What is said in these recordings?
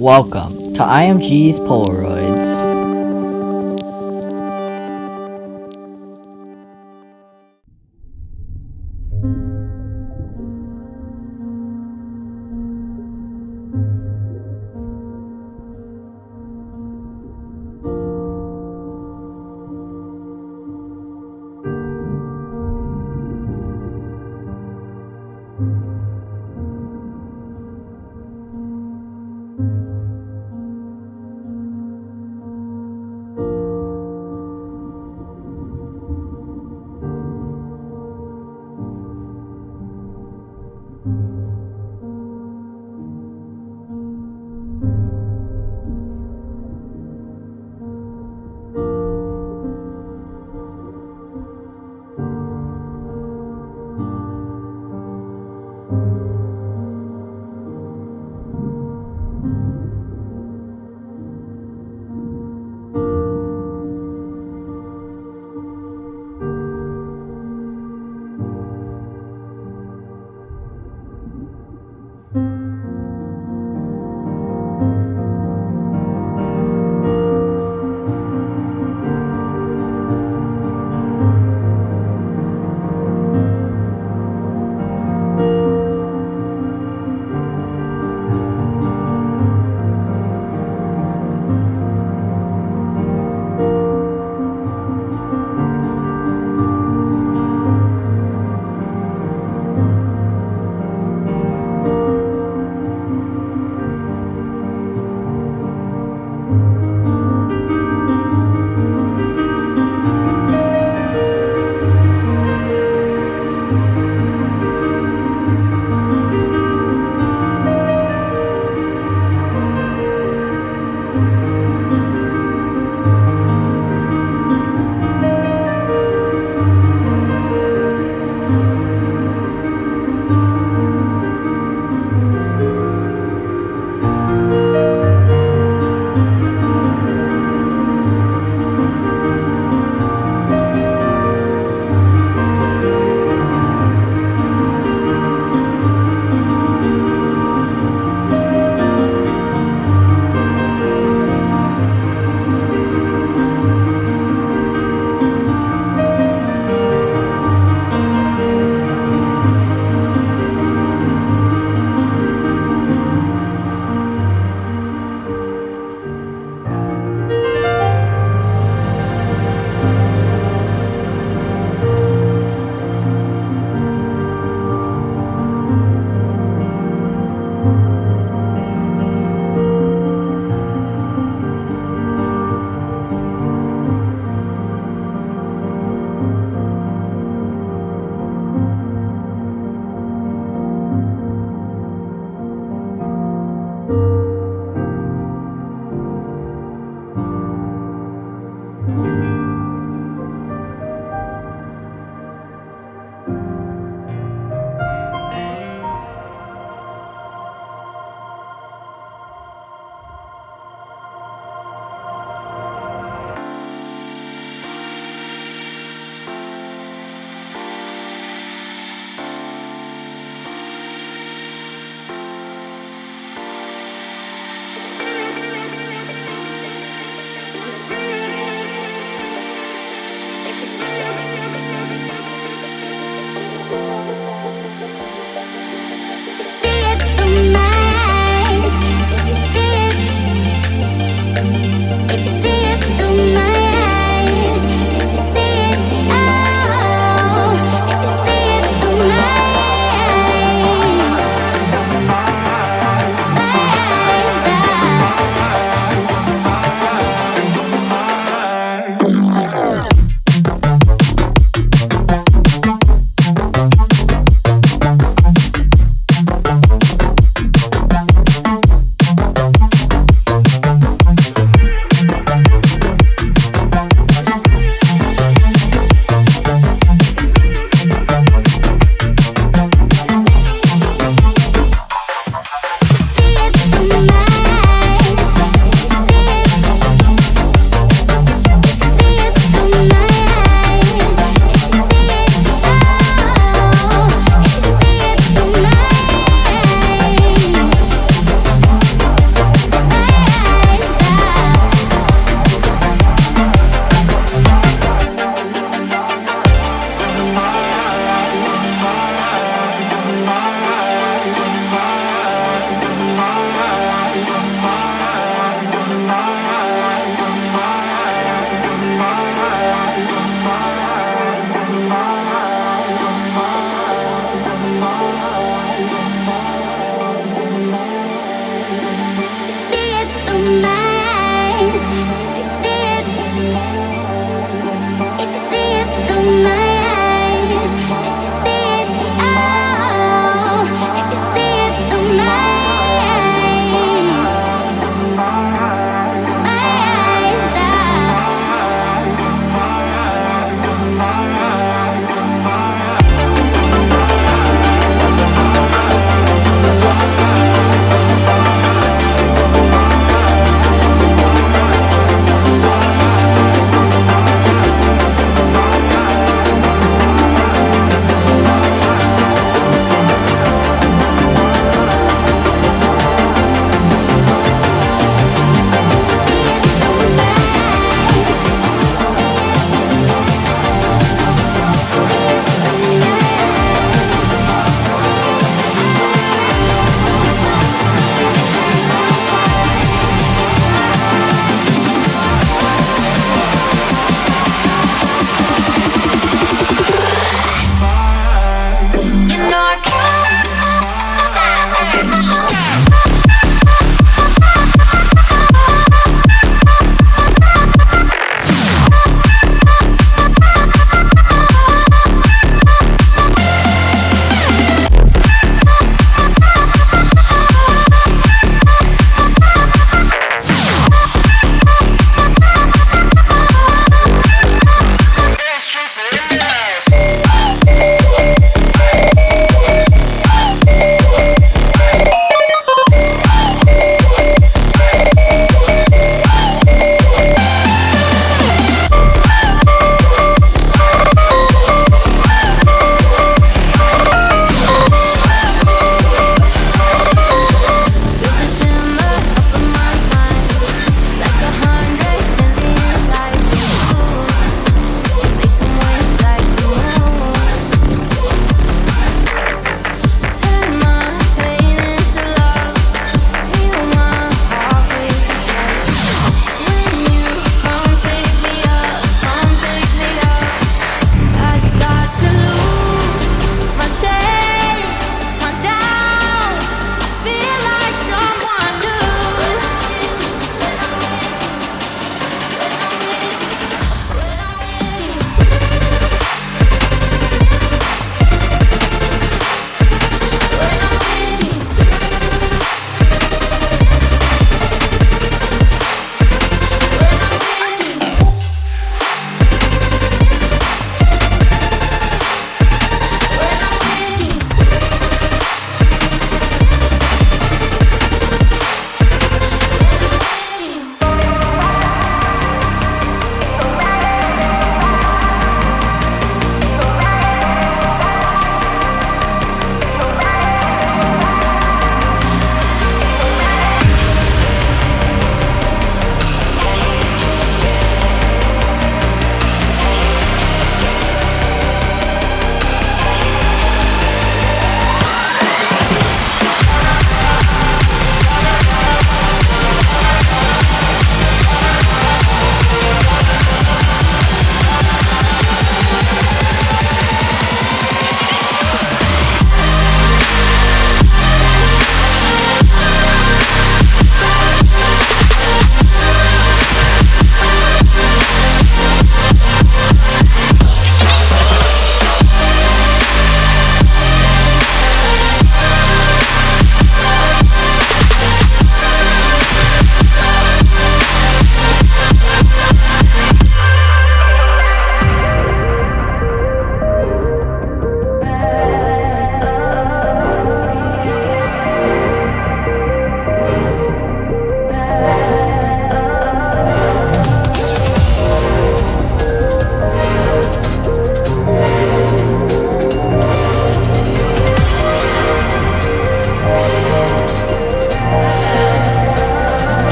Welcome to IMG's Polaroids.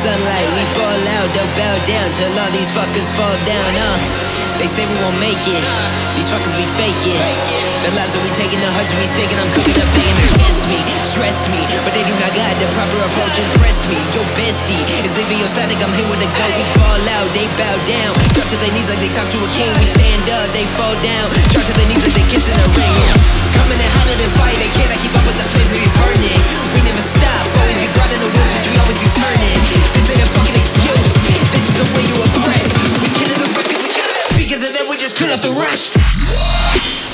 Sunlight. We ball out, they'll bow down till all these fuckers fall down. Uh, they say we won't make it. These fuckers be faking. The lives that we taking, the hearts we mistaken. I'm cooking up, they test me, stress me, but they do not got the proper approach. Impress me, yo bestie is leaving your side. I'm here with a gun. We ball out, they bow down. Drop to their knees like they talk to a king. We stand up, they fall down. Drop to their knees like they kissing a ring. Coming in hotter than fire, they cannot keep up with the flames we be burning. We never stop, always be grinding the wheels, but we always be turning. The way you oppress. We killing the record, we killing the speakers, and then we just cut off the rush.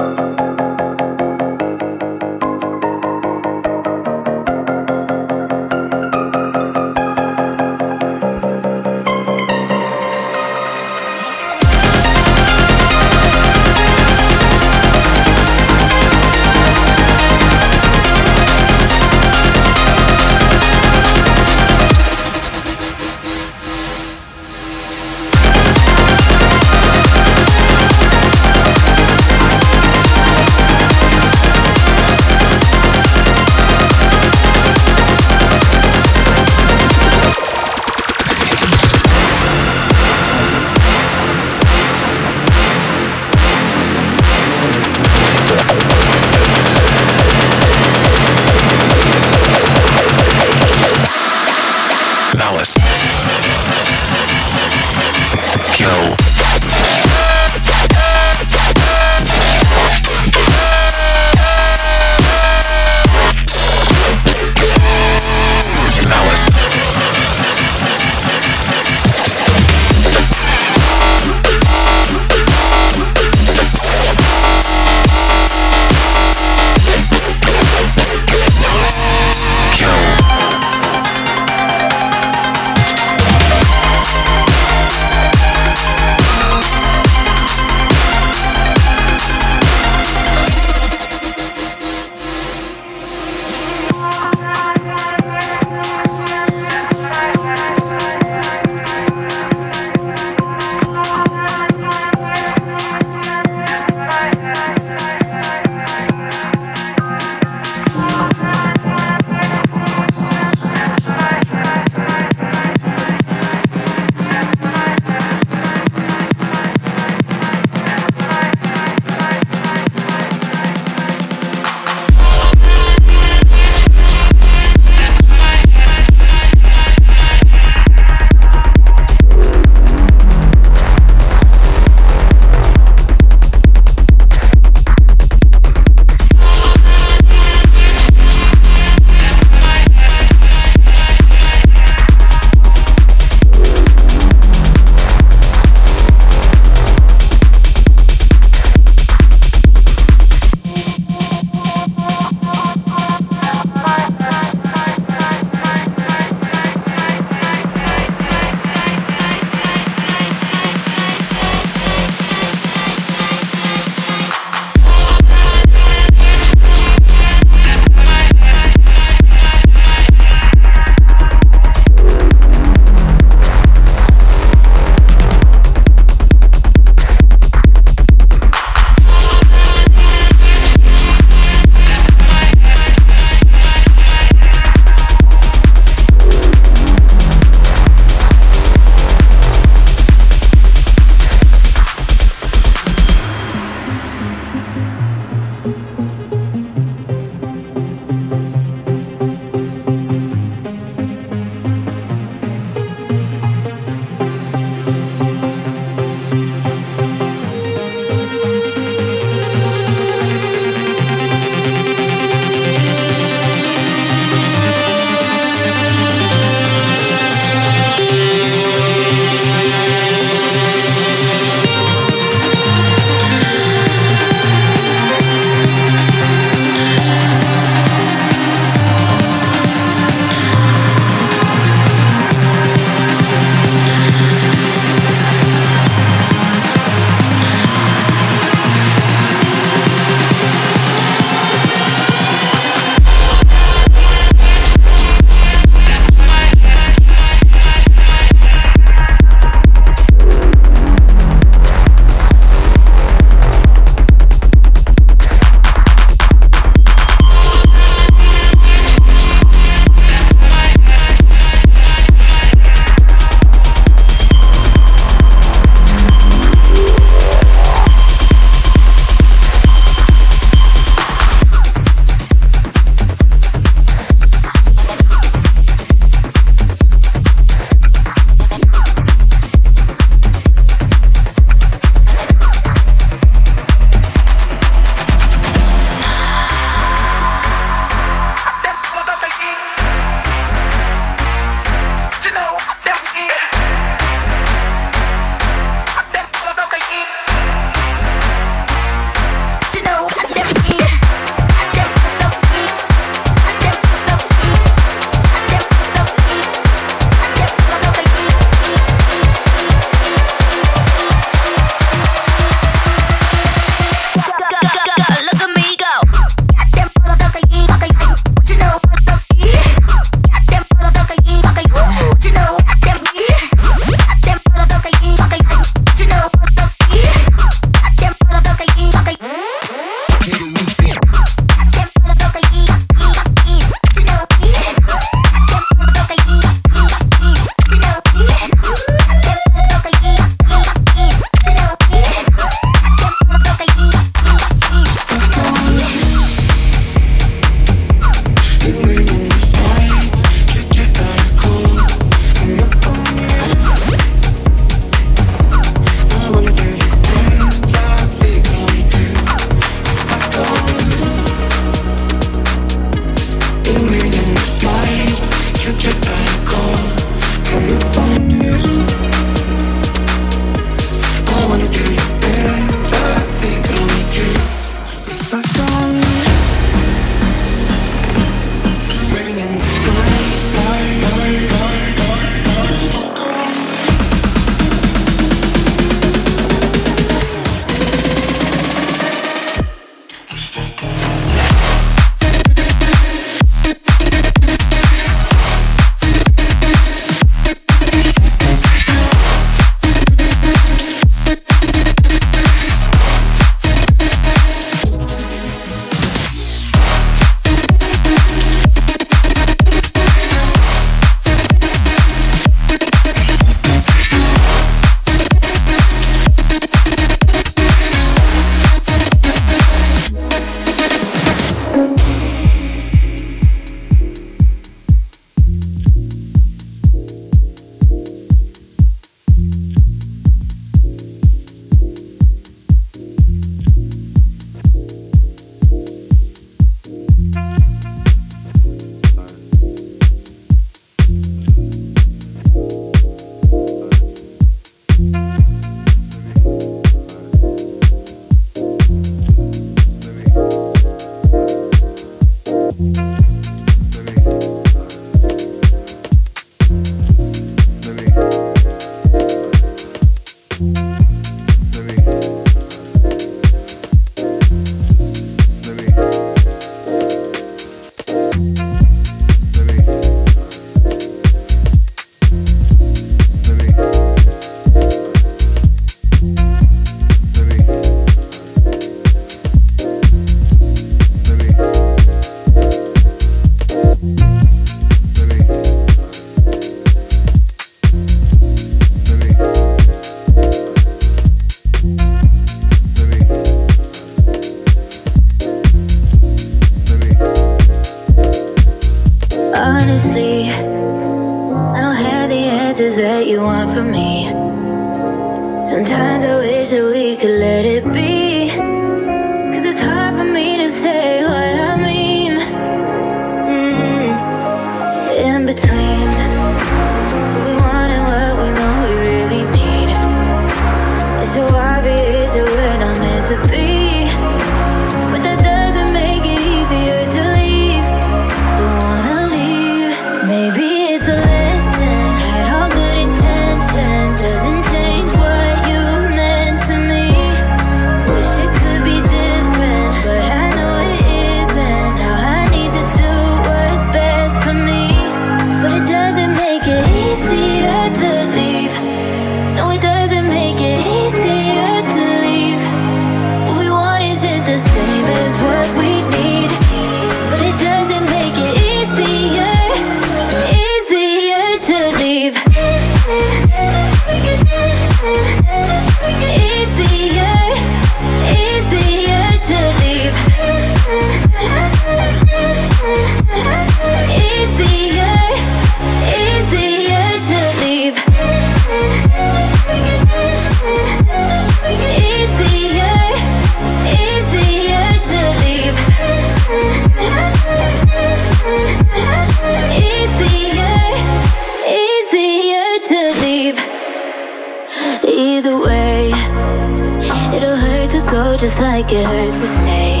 just like it hurts to stay.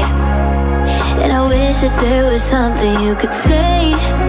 And I wish that there was something you could say.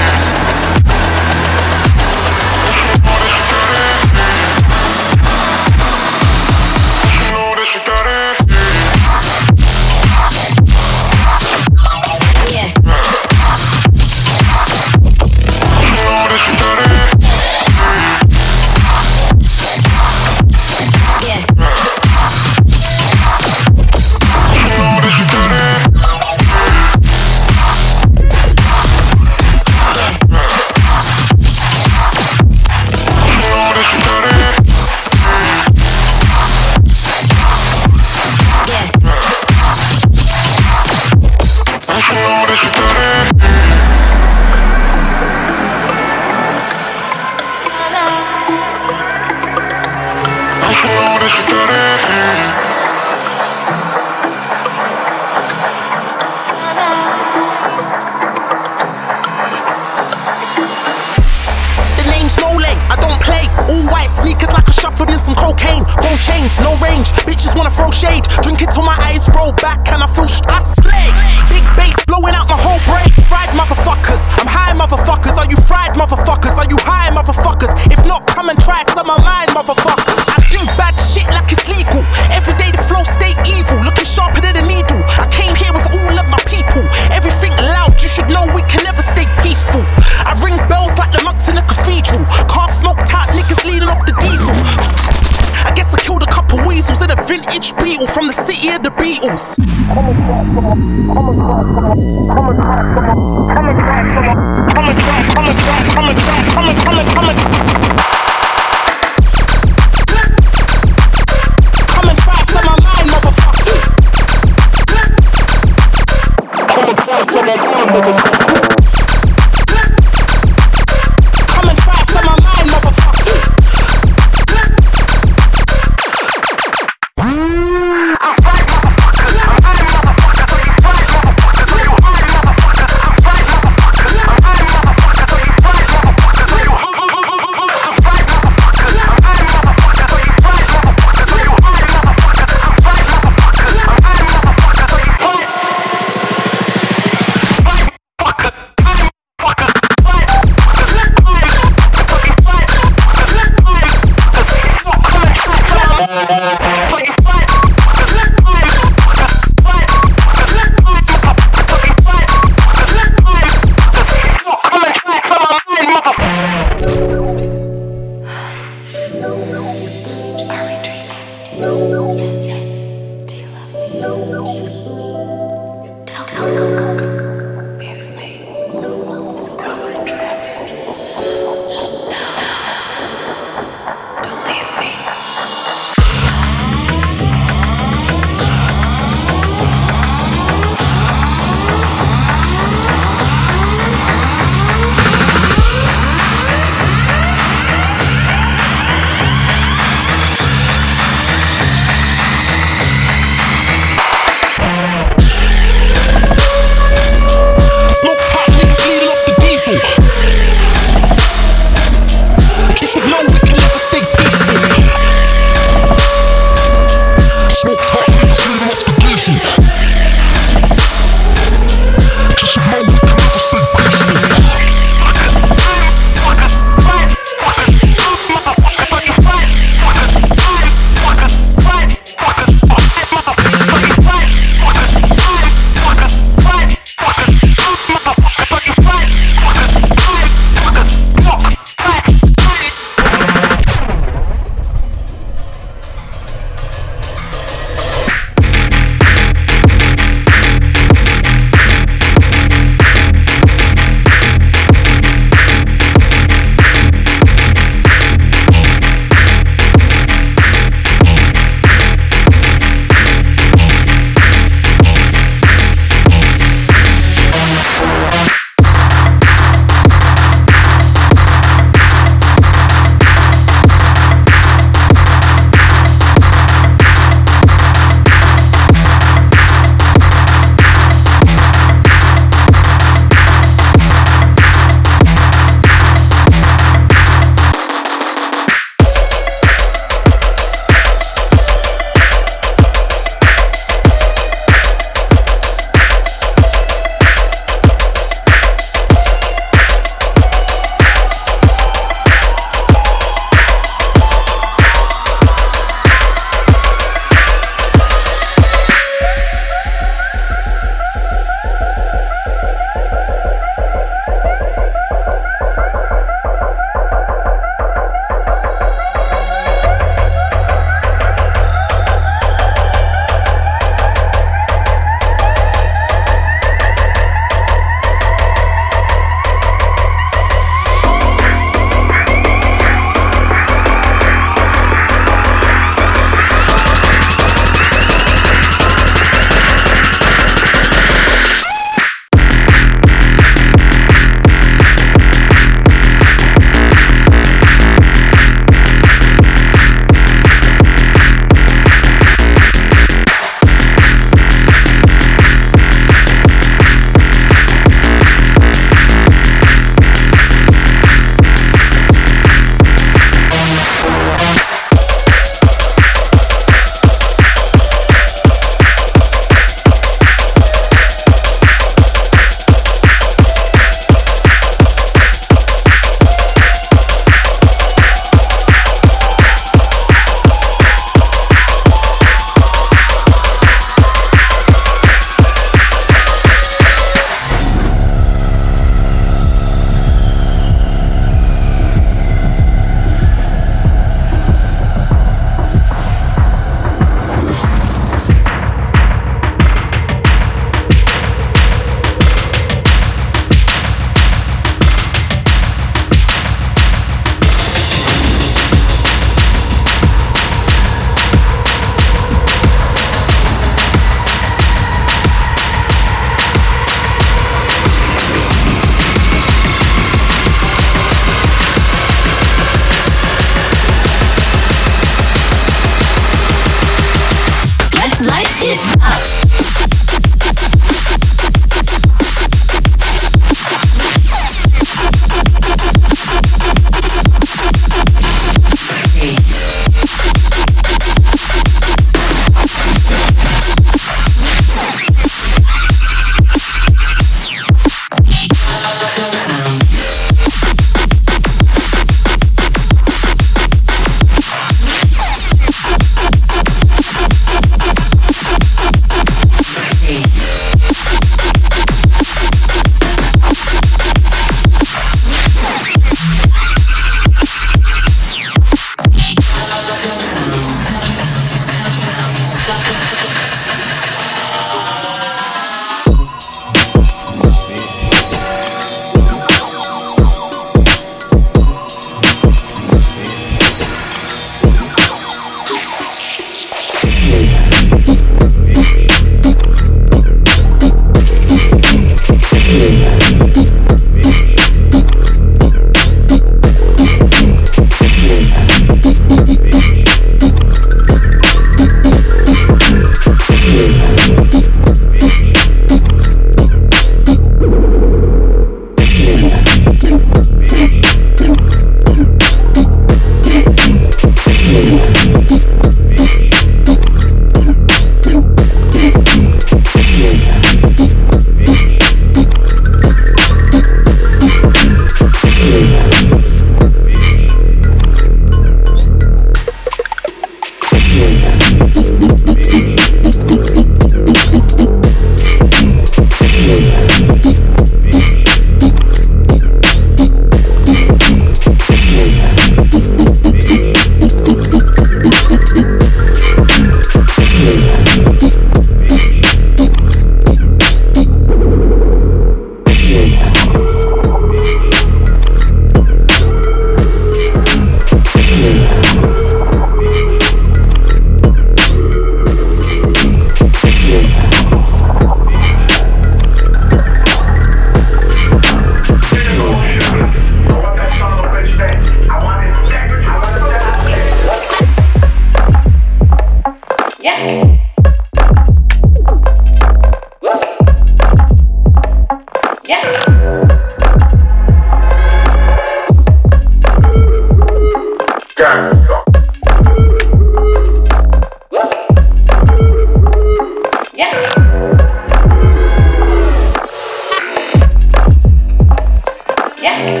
Yeah.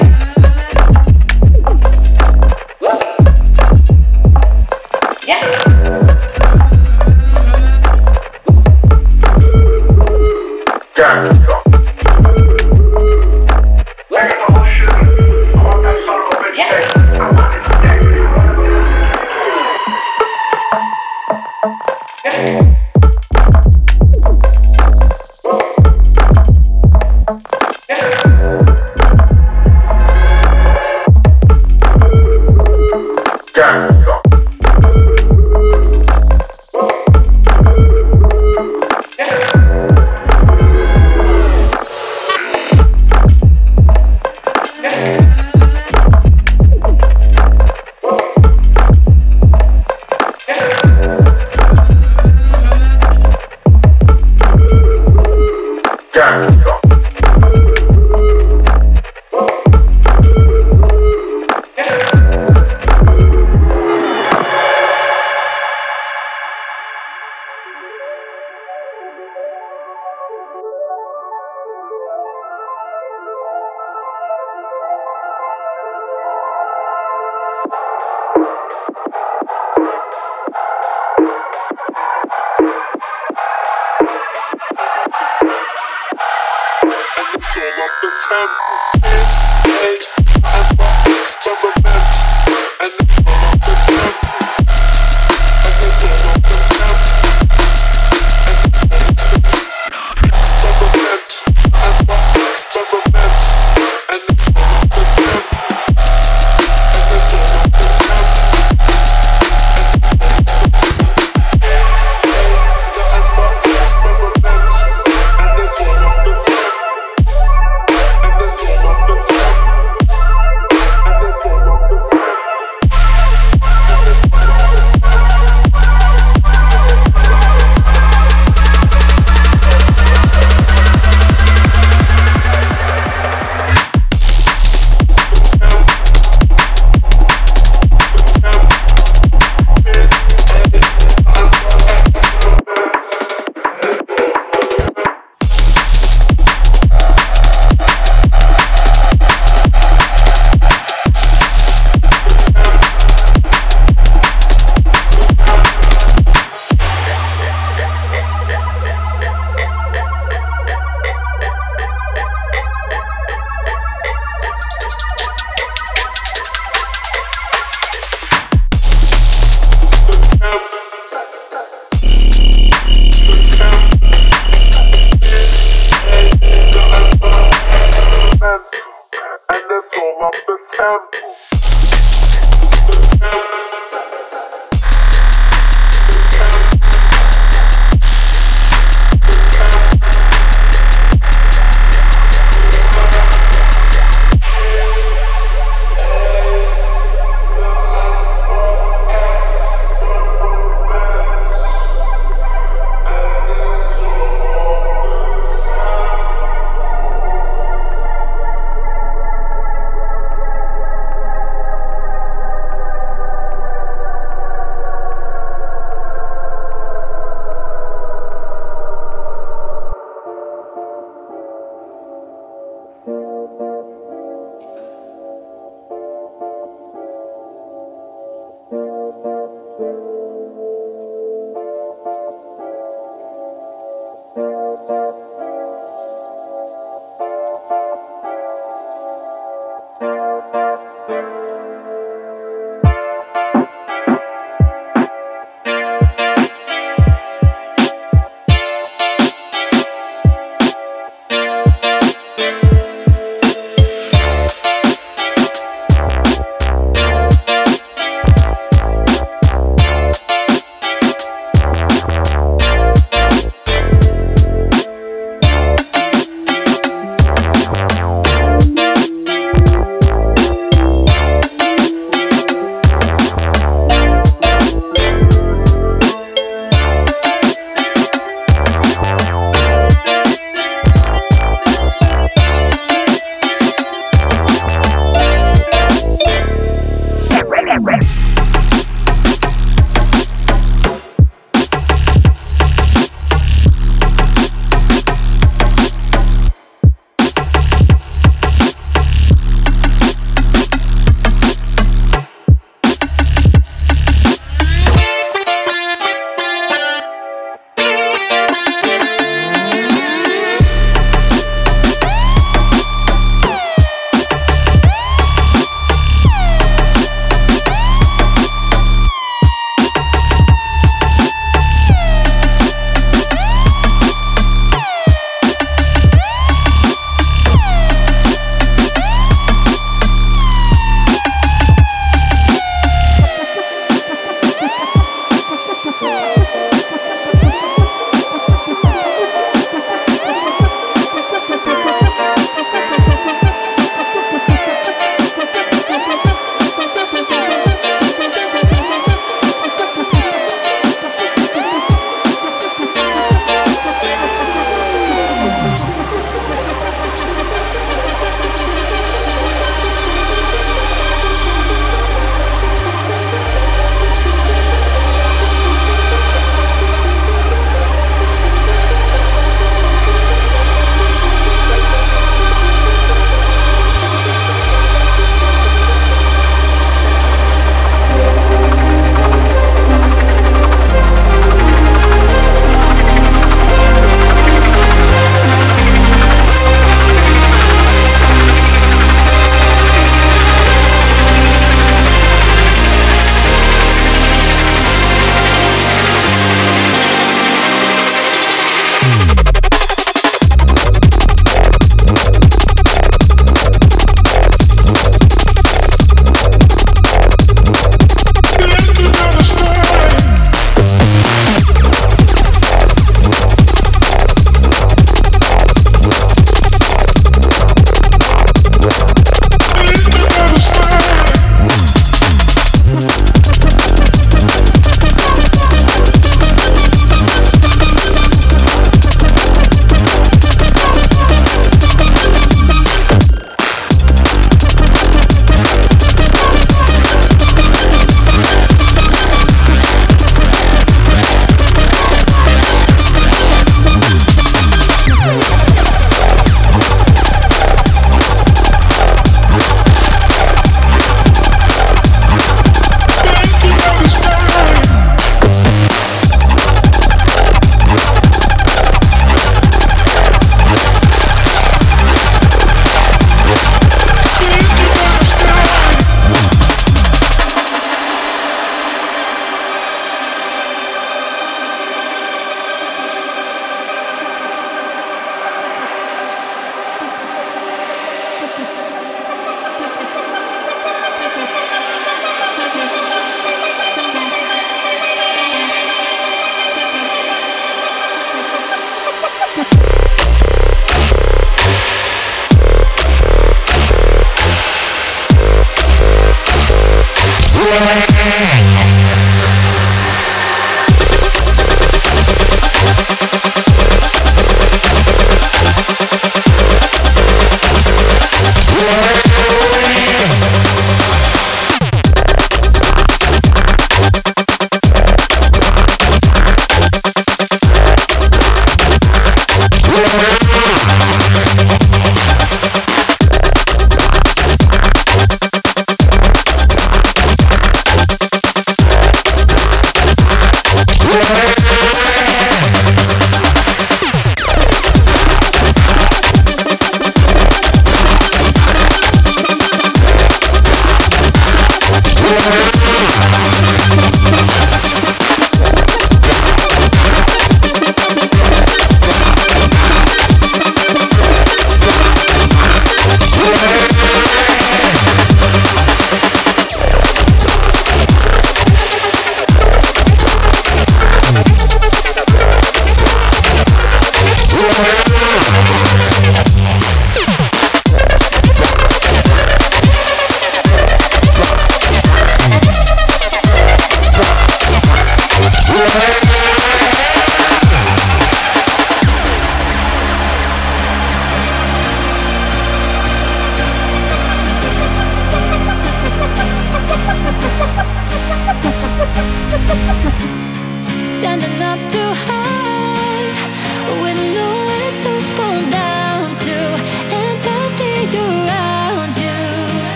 Standing